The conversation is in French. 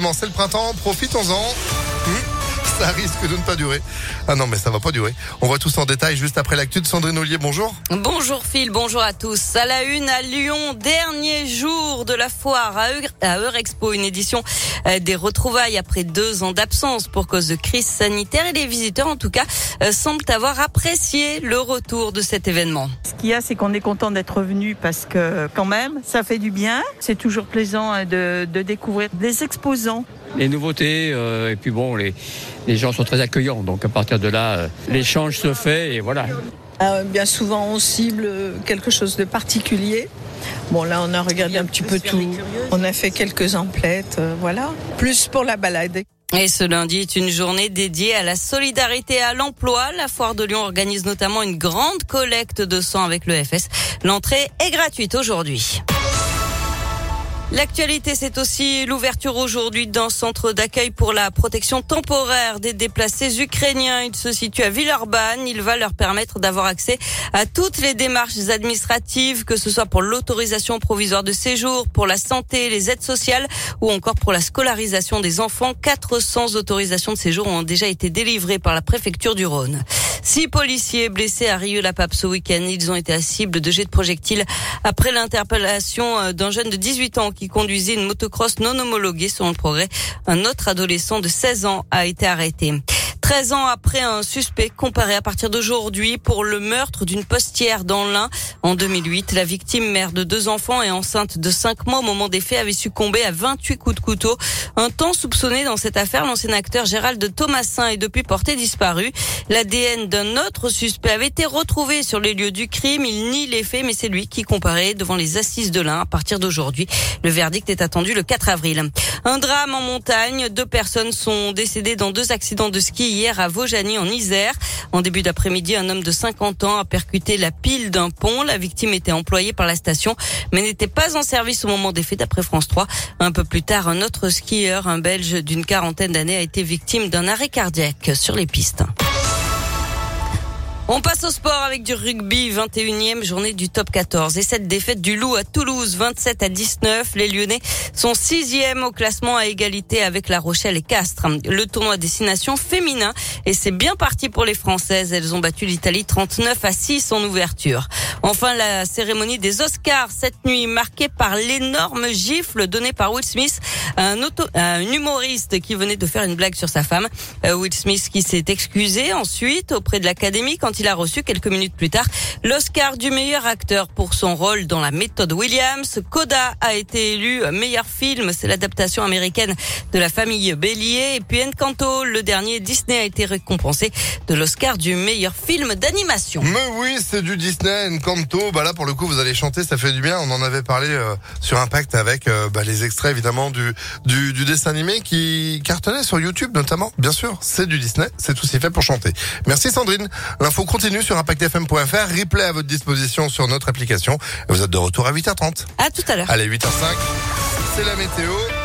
justement, c'est le printemps, profitons-en. Hmm ça risque de ne pas durer. Ah non, mais ça va pas durer. On voit tous en détail juste après l'actu de Sandrine Ollier. Bonjour. Bonjour Phil, bonjour à tous. À la une à Lyon, dernier jour de la foire à Eurexpo, une édition euh, des retrouvailles après deux ans d'absence pour cause de crise sanitaire et les visiteurs en tout cas euh, semblent avoir apprécié le retour de cet événement. Ce qu'il y a, c'est qu'on est content d'être revenu parce que quand même, ça fait du bien. C'est toujours plaisant hein, de, de découvrir des exposants les nouveautés. Euh, et puis bon, les, les gens sont très accueillants. Donc à partir de là, euh, l'échange se fait et voilà. Euh, bien souvent, on cible quelque chose de particulier. Bon, là, on a regardé un petit peu tout. On a fait quelques emplettes, voilà. Plus pour la balade. Et ce lundi est une journée dédiée à la solidarité et à l'emploi. La Foire de Lyon organise notamment une grande collecte de sang avec le FS. L'entrée est gratuite aujourd'hui. L'actualité, c'est aussi l'ouverture aujourd'hui d'un centre d'accueil pour la protection temporaire des déplacés ukrainiens. Il se situe à Villeurbanne. Il va leur permettre d'avoir accès à toutes les démarches administratives, que ce soit pour l'autorisation provisoire de séjour, pour la santé, les aides sociales ou encore pour la scolarisation des enfants. 400 autorisations de séjour ont déjà été délivrées par la préfecture du Rhône. Six policiers blessés à Rieux-la-Pape ce week-end. Ils ont été à cible de jets de projectiles après l'interpellation euh, d'un jeune de 18 ans qui conduisait une motocross non homologuée selon le progrès. Un autre adolescent de 16 ans a été arrêté. 13 ans après un suspect comparé à partir d'aujourd'hui pour le meurtre d'une postière dans l'Ain en 2008. La victime, mère de deux enfants et enceinte de 5 mois au moment des faits, avait succombé à 28 coups de couteau. Un temps soupçonné dans cette affaire, l'ancien acteur Gérald Thomasin est depuis porté disparu. L'ADN d'un autre suspect avait été retrouvé sur les lieux du crime. Il nie les faits, mais c'est lui qui comparait devant les assises de l'Ain à partir d'aujourd'hui. Le verdict est attendu le 4 avril. Un drame en montagne. Deux personnes sont décédées dans deux accidents de ski hier à Vaujany en Isère. En début d'après-midi, un homme de 50 ans a percuté la pile d'un pont. La victime était employée par la station, mais n'était pas en service au moment des faits d'après France 3. Un peu plus tard, un autre skieur, un Belge d'une quarantaine d'années, a été victime d'un arrêt cardiaque sur les pistes. On passe au sport avec du rugby, 21e journée du top 14. Et cette défaite du Loup à Toulouse, 27 à 19. Les Lyonnais sont sixième au classement à égalité avec La Rochelle et Castres. Le tournoi destination féminin et c'est bien parti pour les Françaises. Elles ont battu l'Italie 39 à 6 en ouverture. Enfin, la cérémonie des Oscars cette nuit marquée par l'énorme gifle donné par Will Smith à un, auto, un humoriste qui venait de faire une blague sur sa femme. Euh, Will Smith qui s'est excusé ensuite auprès de l'Académie quand il a reçu quelques minutes plus tard l'Oscar du meilleur acteur pour son rôle dans la méthode Williams. Coda a été élu meilleur film, c'est l'adaptation américaine de la famille Bélier. Et puis Encanto, le dernier Disney a été récompensé de l'Oscar du meilleur film d'animation. Mais oui, c'est du Disney. Bah là, pour le coup, vous allez chanter, ça fait du bien. On en avait parlé euh, sur Impact avec euh, bah, les extraits évidemment du, du, du dessin animé qui cartonnait sur YouTube notamment. Bien sûr, c'est du Disney, c'est tout ce fait pour chanter. Merci Sandrine. L'info continue sur impactfm.fr. Replay à votre disposition sur notre application. Vous êtes de retour à 8h30. À tout à l'heure. Allez, 8h05. C'est la météo.